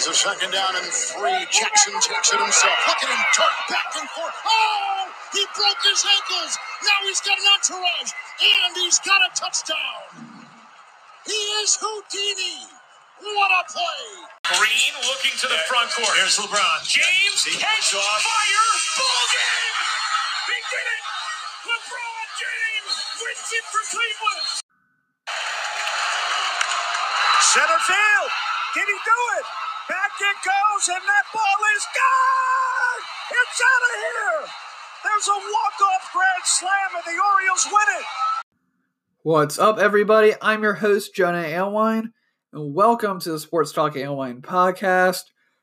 It's a second down and three. Jackson takes it himself. Look at him dart back and forth. Oh, he broke his ankles. Now he's got an entourage, and he's got a touchdown. He is Houdini. What a play! Green looking to the front court. Here's LeBron. James, He catch, off. fire, ball game! He did it! LeBron James wins it for Cleveland! Center field. Did he do it? Back it goes, and that ball is gone. It's out of here. There's a walk-off grand slam, and the Orioles win it. What's up, everybody? I'm your host, Jonah Alewine, and welcome to the Sports Talk Alewine podcast.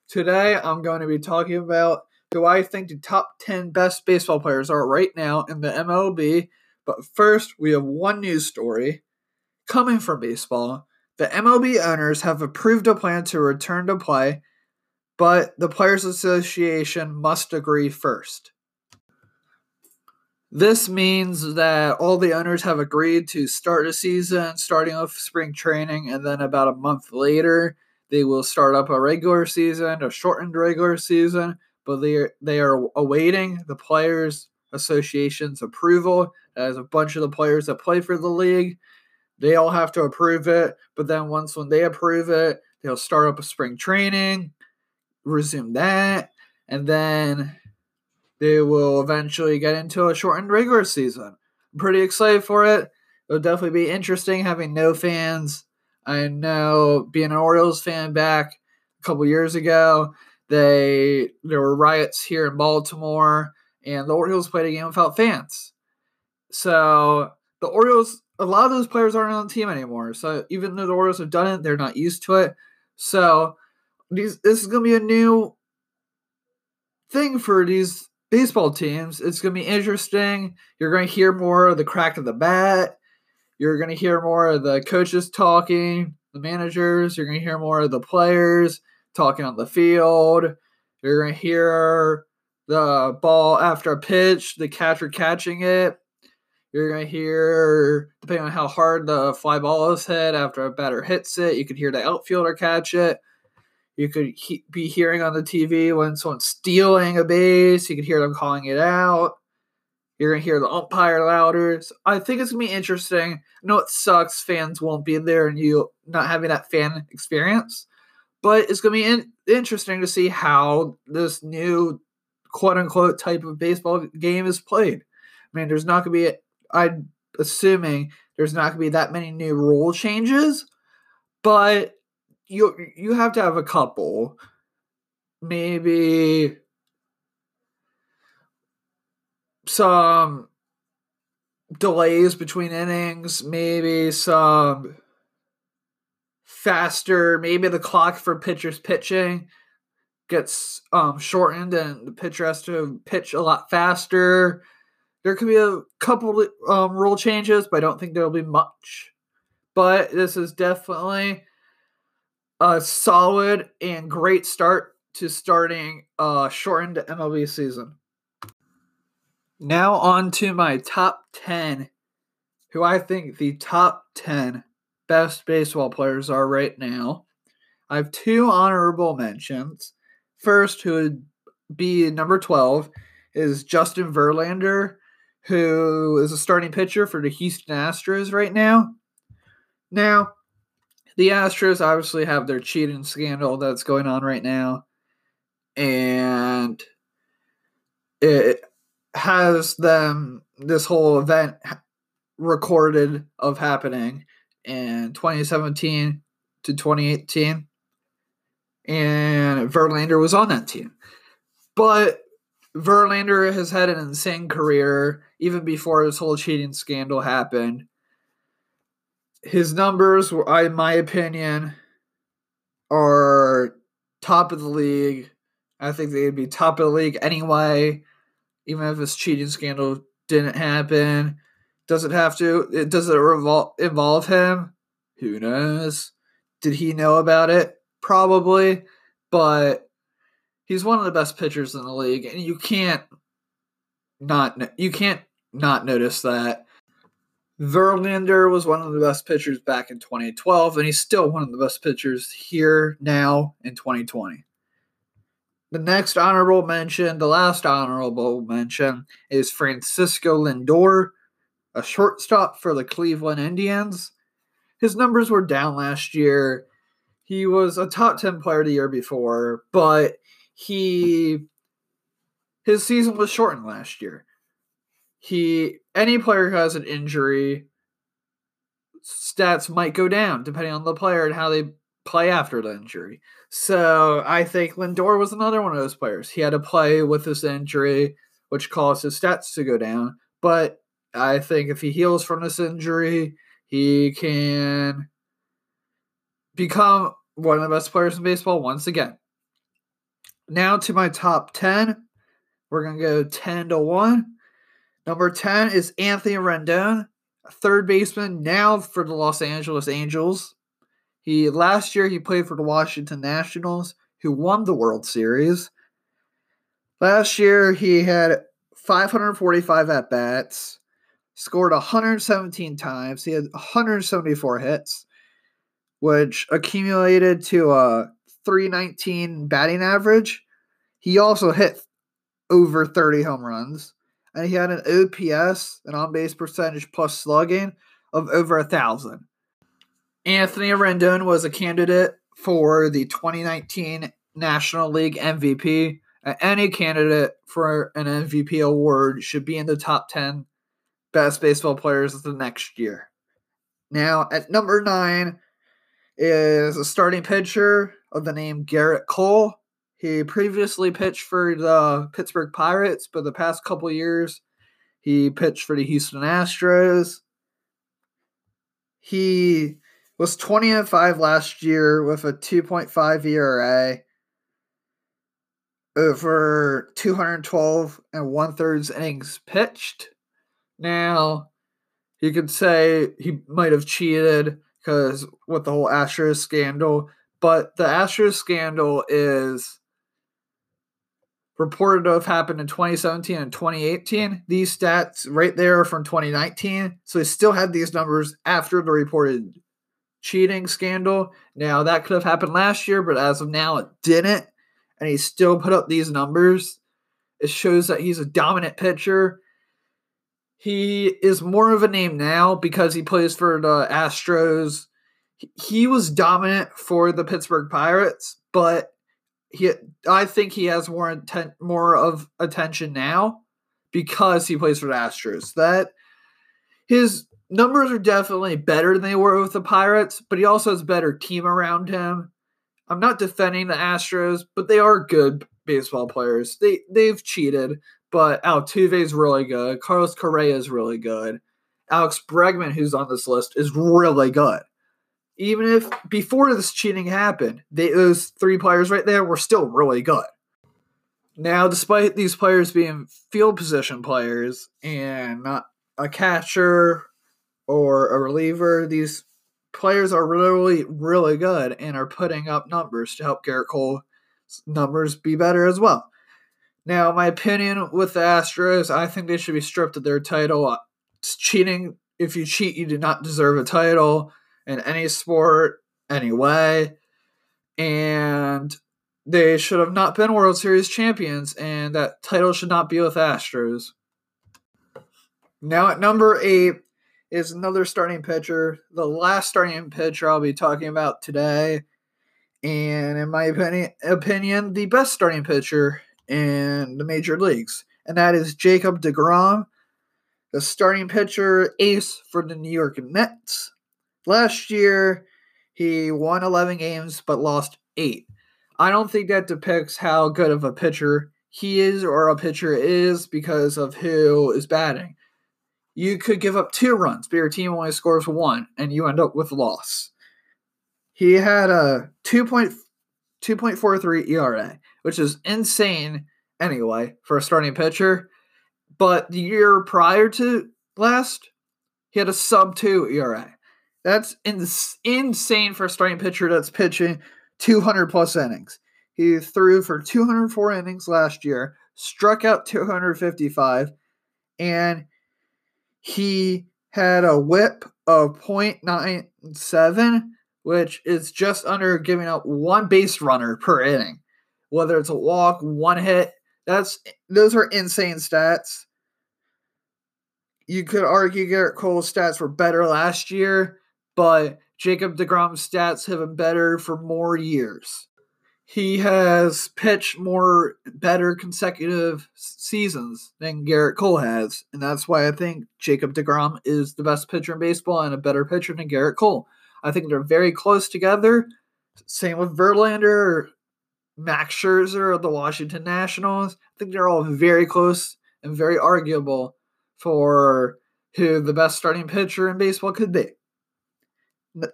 Today, I'm going to be talking about who I think the top 10 best baseball players are right now in the MLB. But first, we have one news story coming from baseball. The MLB owners have approved a plan to return to play, but the Players Association must agree first. This means that all the owners have agreed to start a season, starting off spring training, and then about a month later, they will start up a regular season, a shortened regular season. But they are, they are awaiting the Players Association's approval. As a bunch of the players that play for the league, they all have to approve it. But then once when they approve it, they'll start up a spring training, resume that, and then they will eventually get into a shortened regular season. I'm pretty excited for it. It'll definitely be interesting having no fans. I know being an Orioles fan back a couple years ago, they there were riots here in Baltimore, and the Orioles played a game without fans. So the Orioles, a lot of those players aren't on the team anymore. So even though the Orioles have done it, they're not used to it. So these this is gonna be a new thing for these baseball teams. It's going to be interesting. You're going to hear more of the crack of the bat. You're going to hear more of the coaches talking, the managers. You're going to hear more of the players talking on the field. You're going to hear the ball after a pitch, the catcher catching it. You're going to hear, depending on how hard the fly ball is hit after a batter hits it, you could hear the outfielder catch it. You could he- be hearing on the TV when someone's stealing a base. You could hear them calling it out. You're gonna hear the umpire louder. So I think it's gonna be interesting. I know it sucks. Fans won't be there, and you not having that fan experience. But it's gonna be in- interesting to see how this new quote unquote type of baseball game is played. I mean, there's not gonna be. I'm assuming there's not gonna be that many new rule changes, but you you have to have a couple. Maybe some delays between innings maybe some faster maybe the clock for pitchers pitching gets um shortened and the pitcher has to pitch a lot faster there could be a couple um rule changes but i don't think there'll be much but this is definitely a solid and great start to starting a shortened MLB season. Now on to my top 10 who I think the top 10 best baseball players are right now. I have two honorable mentions. First, who would be number 12 is Justin Verlander, who is a starting pitcher for the Houston Astros right now. Now, the Astros obviously have their cheating scandal that's going on right now, and it has them this whole event recorded of happening in 2017 to 2018, and Verlander was on that team, but Verlander has had an insane career even before this whole cheating scandal happened his numbers, were, in my opinion, are top of the league. I think they'd be top of the league anyway, even if this cheating scandal didn't happen. Does it have to? It does it revol- involve him? Who knows? Did he know about it? Probably, but he's one of the best pitchers in the league, and you can't not you can't not notice that. Verlander was one of the best pitchers back in 2012, and he's still one of the best pitchers here now in 2020. The next honorable mention, the last honorable mention, is Francisco Lindor, a shortstop for the Cleveland Indians. His numbers were down last year. He was a top 10 player the year before, but he his season was shortened last year. He any player who has an injury stats might go down depending on the player and how they play after the injury. So I think Lindor was another one of those players. He had to play with this injury, which caused his stats to go down. But I think if he heals from this injury, he can become one of the best players in baseball once again. Now to my top 10. We're going to go 10 to 1. Number 10 is Anthony Rendon, third baseman now for the Los Angeles Angels. He last year he played for the Washington Nationals who won the World Series. Last year he had 545 at bats, scored 117 times. He had 174 hits, which accumulated to a 319 batting average. He also hit over 30 home runs, and he had an OPS, an on base percentage plus slugging, of over a thousand. Anthony Rendon was a candidate for the 2019 National League MVP. Any candidate for an MVP award should be in the top 10 best baseball players of the next year. Now, at number nine is a starting pitcher of the name Gerrit Cole. He previously pitched for the Pittsburgh Pirates, but the past couple years he pitched for the Houston Astros. He was 20 and 5 last year with a 2.5 ERA over 212 and one thirds innings pitched. Now, you could say he might have cheated because with the whole Astros scandal, but the Astros scandal is reported to have happened in 2017 and 2018. These stats right there are from 2019. So he still had these numbers after the reported cheating scandal. Now, that could have happened last year, but as of now, it didn't. And he still put up these numbers. It shows that he's a dominant pitcher. He is more of a name now because he plays for the Astros. He was dominant for the Pittsburgh Pirates, but he I think he has more intent, more of attention now because he plays for the Astros. That his numbers are definitely better than they were with the Pirates, but he also has better team around him. I'm not defending the Astros, but they are good baseball players. They they've cheated, but Altuve is really good. Carlos Correa is really good. Alex Bregman, who's on this list, is really good even if before this cheating happened, they, those three players right there were still really good. Now, despite these players being field position players and not a catcher or a reliever, these players are really, really good and are putting up numbers to help Gerrit Cole's numbers be better as well. Now, my opinion with the Astros, I think they should be stripped of their title. It's cheating. If you cheat, you do not deserve a title in any sport, anyway. And they should have not been World Series champions, and that title should not be with Astros. Now at number eight is another starting pitcher, the last starting pitcher I'll be talking about today, and in my opinion, opinion the best starting pitcher in the major leagues, and that is Jacob DeGrom, the starting pitcher ace for the New York Mets. Last year, he won 11 games but lost eight. I don't think that depicts how good of a pitcher he is or a pitcher is because of who is batting. You could give up two runs, but your team only scores one, and you end up with a loss. He had a 2.2.43 ERA, which is insane anyway for a starting pitcher. But the year prior to last, he had a sub 2 ERA. That's ins- insane for a starting pitcher that's pitching 200 plus innings. He threw for 204 innings last year, struck out 255, and he had a whip of .97, which is just under giving up one base runner per inning. Whether it's a walk, one hit, that's those are insane stats. You could argue Gerrit Cole's stats were better last year, but Jacob DeGrom's stats have been better for more years. He has pitched more better consecutive seasons than Gerrit Cole has, and that's why I think Jacob DeGrom is the best pitcher in baseball and a better pitcher than Gerrit Cole. I think they're very close together. Same with Verlander, Max Scherzer of the Washington Nationals. I think they're all very close and very arguable for who the best starting pitcher in baseball could be.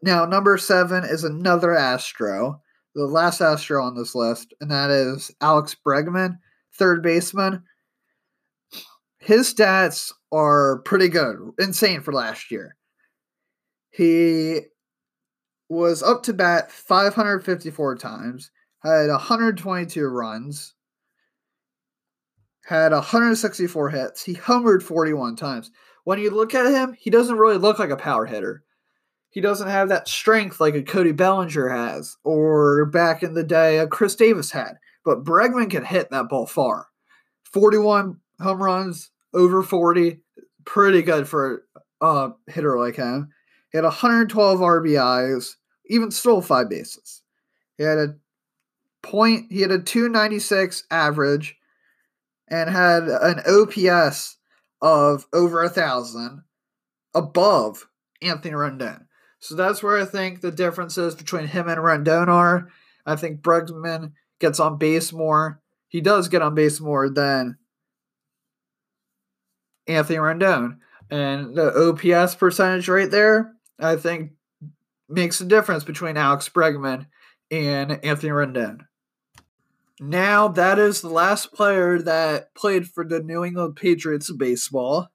Now, number seven is another Astro, the last Astro on this list, and that is Alex Bregman, third baseman. His stats are pretty good, insane for last year. He was up to bat 554 times, had 122 runs, had 164 hits. He homered 41 times. When you look at him, he doesn't really look like a power hitter he doesn't have that strength like a Cody Bellinger has, or back in the day a Chris Davis had. But Bregman can hit that ball far. 41 home runs, over 40, pretty good for a hitter like him. He had 112 RBIs, even stole five bases. He had a point, he had a 296 average, and had an OPS of over a thousand above Anthony Rendon. So that's where I think the differences between him and Rendon are. I think Bregman gets on base more. He does get on base more than Anthony Rendon. And the OPS percentage right there, I think, makes a difference between Alex Bregman and Anthony Rendon. Now, that is the last player that played for the New England Patriots baseball.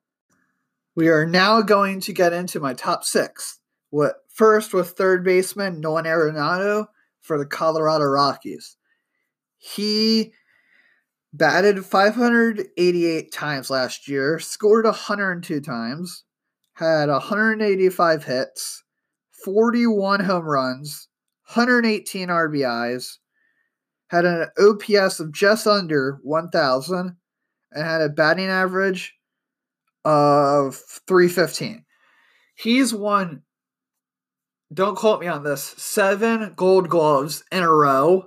We are now going to get into my top six. What first with third baseman Nolan Arenado for the Colorado Rockies. He batted 588 times last year, scored 102 times, had 185 hits, 41 home runs, 118 RBIs, had an OPS of just under 1,000, and had a batting average of 315. He's won don't quote me on this, seven gold gloves in a row.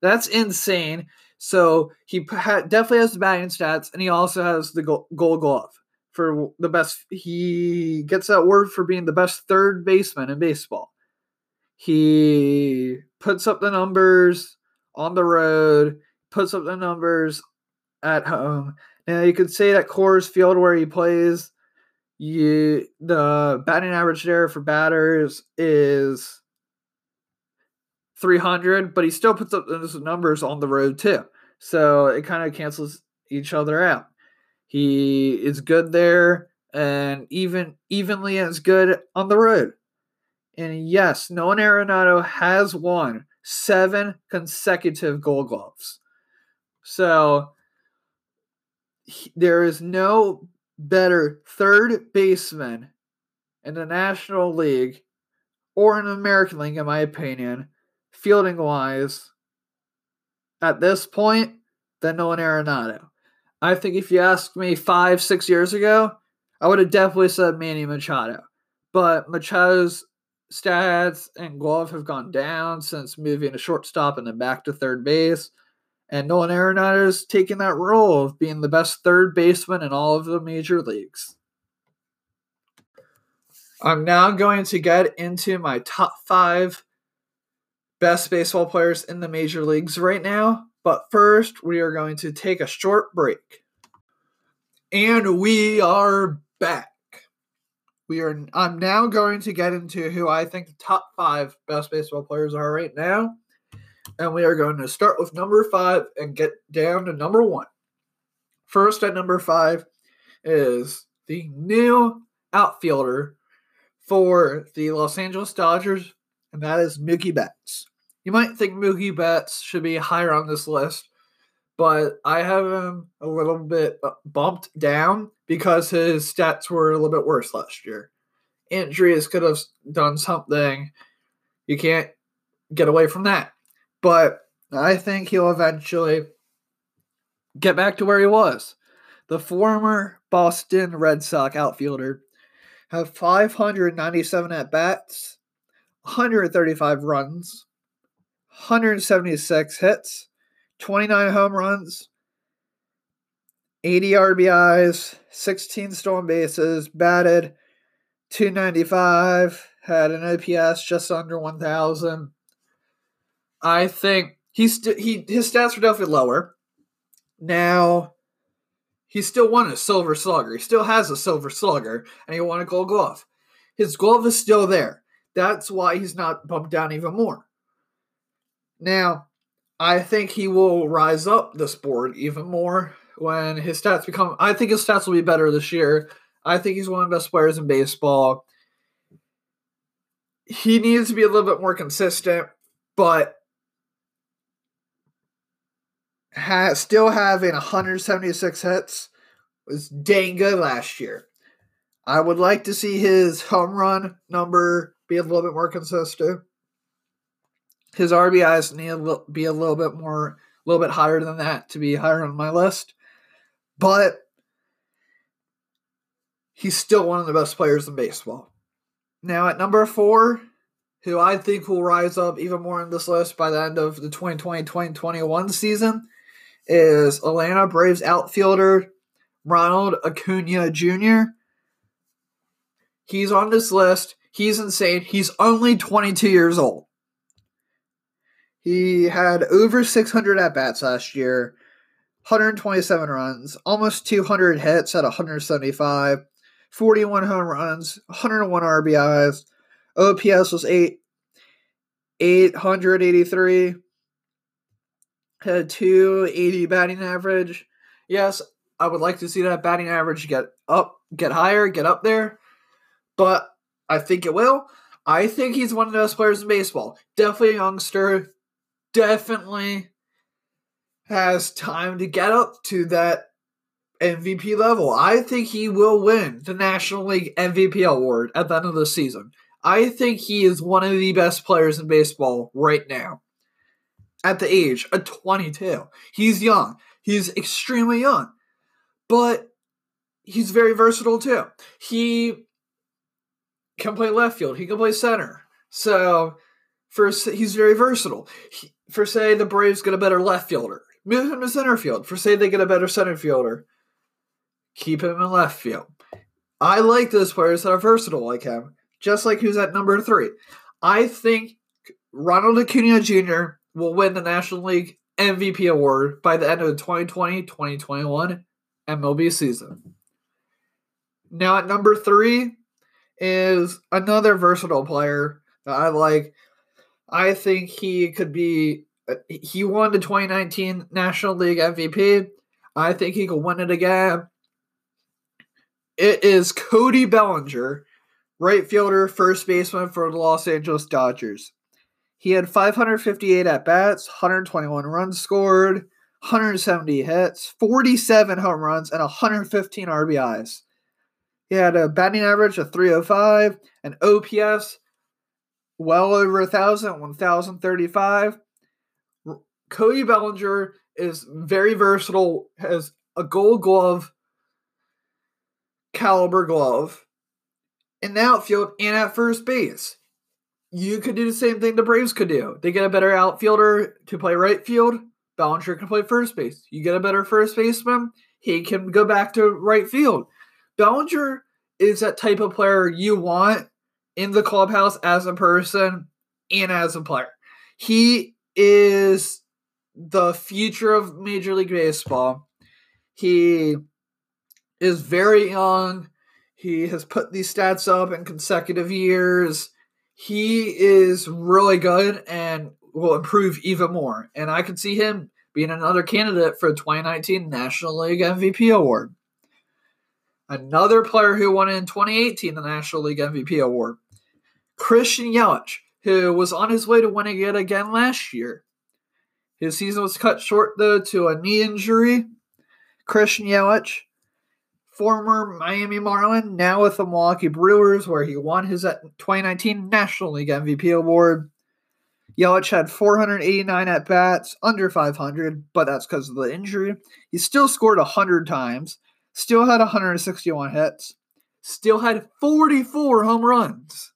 That's insane. So he definitely has the batting stats, and he also has the gold glove for the best. He gets that word for being the best third baseman in baseball. He puts up the numbers on the road, puts up the numbers at home. Now you could say that Coors Field, where he plays, you the batting average there for batters is 300, but he still puts up those numbers on the road too. So it kind of cancels each other out. He is good there and even evenly as good on the road. And yes, Nolan Arenado has won seven consecutive gold gloves. So he, there is no better third baseman in the National League or in the American League, in my opinion, fielding wise, at this point, than Nolan Arenado. I think if you asked me five, six years ago, I would have definitely said Manny Machado. But Machado's stats and glove have gone down since moving to shortstop and then back to third base. And Nolan Arenado is taking that role of being the best third baseman in all of the major leagues. I'm now going to get into my top five best baseball players in the major leagues right now. But first, we are going to take a short break. And we are back. We are I'm now going to get into who I think the top five best baseball players are right now and we are going to start with number five and get down to number one. First at number five is the new outfielder for the Los Angeles Dodgers, and that is Mookie Betts. You might think Mookie Betts should be higher on this list, but I have him a little bit bumped down because his stats were a little bit worse last year. Injuries could have done something. You can't get away from that. But I think he'll eventually get back to where he was. The former Boston Red Sox outfielder have 597 at bats, 135 runs, 176 hits, 29 home runs, 80 RBIs, 16 stolen bases, batted 295, had an OPS just under 1,000. I think he's st- he his stats were definitely lower. Now he still won a silver slugger. He still has a silver slugger, and he won a gold glove. His glove is still there. That's why he's not bumped down even more. Now, I think he will rise up this board even more when his stats become. I think his stats will be better this year. I think he's one of the best players in baseball. He needs to be a little bit more consistent, but ha- still having 176 hits was dang good last year. I would like to see his home run number be a little bit more consistent. His RBIs need to be a little bit more, a little bit higher than that to be higher on my list. But he's still one of the best players in baseball. Now, at number four, who I think will rise up even more in this list by the end of the 2020 2021 season, is Atlanta Braves outfielder Ronald Acuna Jr. He's on this list. He's insane. He's only 22 years old. He had over 600 at bats last year, 127 runs, almost 200 hits at 175, 41 home runs, 101 RBIs. OPS was 8 883 had 280 batting average. Yes, I would like to see that batting average get up, get higher, get up there, but I think it will. I think he's one of the best players in baseball. Definitely a youngster. Definitely has time to get up to that MVP level. I think he will win the National League MVP award at the end of the season. I think he is one of the best players in baseball right now at the age of 22. He's young. He's extremely young. But he's very versatile too. He can play left field. He can play center. So for he's very versatile. He, for say the Braves get a better left fielder, move him to center field. For say they get a better center fielder, keep him in left field. I like those players that are versatile like him, just like who's at number three. I think Ronald Acuna Jr will win the National League MVP award by the end of the 2020 2021 MLB season. Now, at number three is another versatile player that I like. I think he could be, he won the 2019 National League MVP. I think he could win it again. It is Cody Bellinger, right fielder, first baseman for the Los Angeles Dodgers. He had 558 at bats, 121 runs scored, 170 hits, 47 home runs, and 115 RBIs. He had a batting average of 305, an OPS well over 1,000, 1,035. Cody Bellinger is very versatile, has a gold glove caliber glove in the outfield and at first base you could do the same thing the Braves could do. They get a better outfielder to play right field. Bellinger can play first base. You get a better first baseman, he can go back to right field. Bellinger is that type of player you want in the clubhouse as a person and as a player. He is the future of Major League Baseball. He is very young. He has put these stats up in consecutive years he is really good and will improve even more. And I could see him being another candidate for the 2019 National League MVP award. Another player who won in 2018 the National League MVP award, Christian Yelich, who was on his way to winning it again last year. His season was cut short, though, to a knee injury. Christian Yelich, former Miami Marlin, now with the Milwaukee Brewers, where he won his uh, 2019 National League MVP award. Yelich had 489 at bats, under 500, but that's because of the injury. He still scored 100 times, still had 161 hits, still had 44 home runs,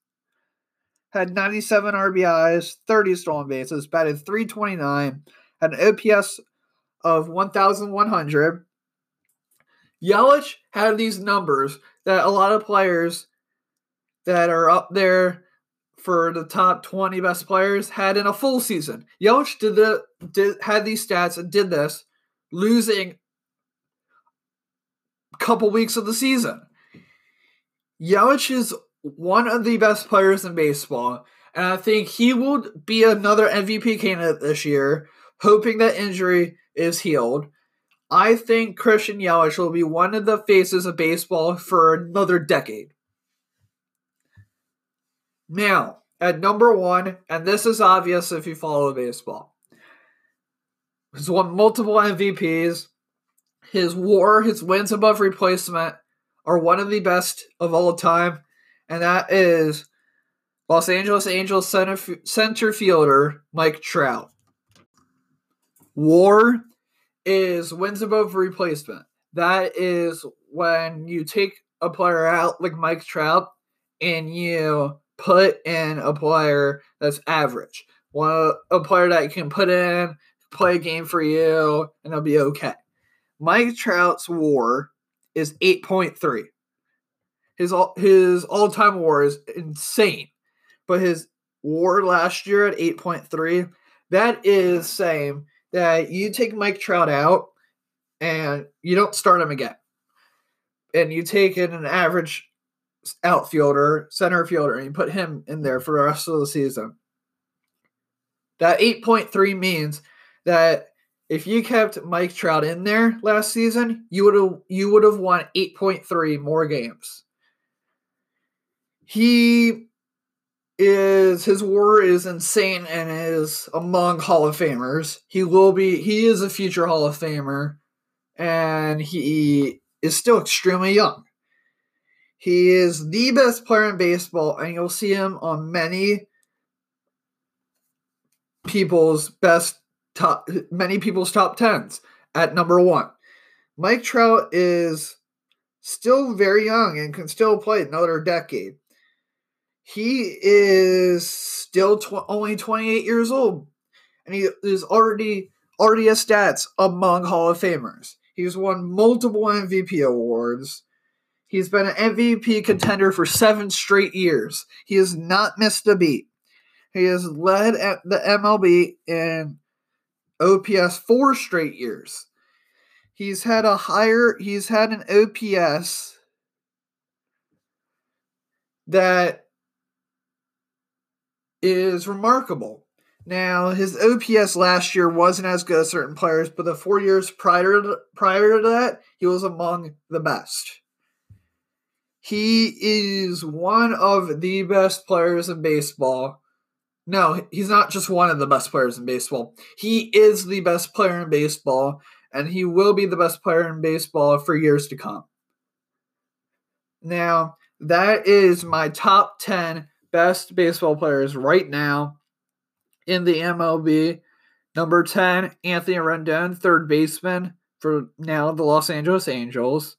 had 97 RBIs, 30 stolen bases, batted 329, had an OPS of 1,100. Yelich had these numbers that a lot of players that are up there for the top 20 best players had in a full season. Yelich did the did had these stats and did this losing a couple weeks of the season. Yelich is one of the best players in baseball, and I think he will be another MVP candidate this year, hoping that injury is healed. I think Christian Yelich will be one of the faces of baseball for another decade. Now, at number one, and this is obvious if you follow baseball, he's won multiple MVPs. His war, his wins above replacement are one of the best of all time, and that is Los Angeles Angels center, center fielder Mike Trout. War is wins above replacement. That is when you take a player out like Mike Trout and you put in a player that's average. One a player that you can put in, play a game for you, and it'll be okay. Mike Trout's WAR is eight point three. His all his all time WAR is insane, but his WAR last year at eight point three, that is saying that you take Mike Trout out and you don't start him again, and you take in an average outfielder, center fielder, and you put him in there for the rest of the season. That 8.3 means that if you kept Mike Trout in there last season, you would have you would have won 8.3 more games. He is his war is insane and is among Hall of Famers. He will be he is a future Hall of Famer and he is still extremely young. He is the best player in baseball, and you'll see him on many people's best top, many people's top tens at number one. Mike Trout is still very young and can still play another decade. He is still tw- only 28 years old, and he is already already a stats among Hall of Famers. He's won multiple MVP awards. He's been an MVP contender for seven straight years. He has not missed a beat. He has led at the MLB in OPS four straight years. He's had a higher, he's had an OPS that is remarkable. Now, his OPS last year wasn't as good as certain players, but the four years prior to, prior to that, he was among the best. He is one of the best players in baseball. No, he's not just one of the best players in baseball. He is the best player in baseball, and he will be the best player in baseball for years to come. Now, that is my top 10 best baseball players right now in the MLB. Number 10, Anthony Rendon, third baseman for now the Los Angeles Angels.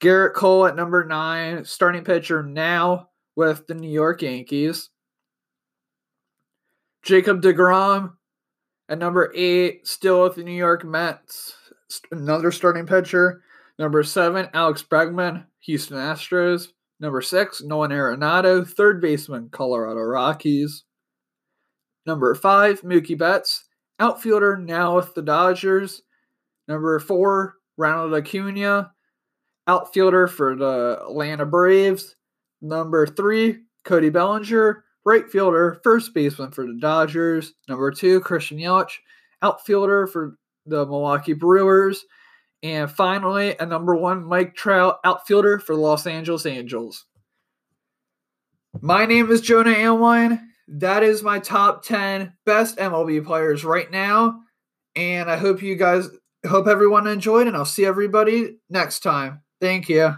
Gerrit Cole at number nine, starting pitcher now with the New York Yankees. Jacob DeGrom at number eight, still with the New York Mets, another starting pitcher. Number seven, Alex Bregman, Houston Astros. Number six, Nolan Arenado, third baseman, Colorado Rockies. Number five, Mookie Betts, outfielder now with the Dodgers. Number four, Ronald Acuna, outfielder for the Atlanta Braves. Number three, Cody Bellinger, right fielder, first baseman for the Dodgers. Number two, Christian Yelich, outfielder for the Milwaukee Brewers. And finally, a number one, Mike Trout, outfielder for the Los Angeles Angels. My name is Jonah Alewine. that is my top 10 best MLB players right now. And I hope you guys, hope everyone enjoyed, and I'll see everybody next time. Thank you.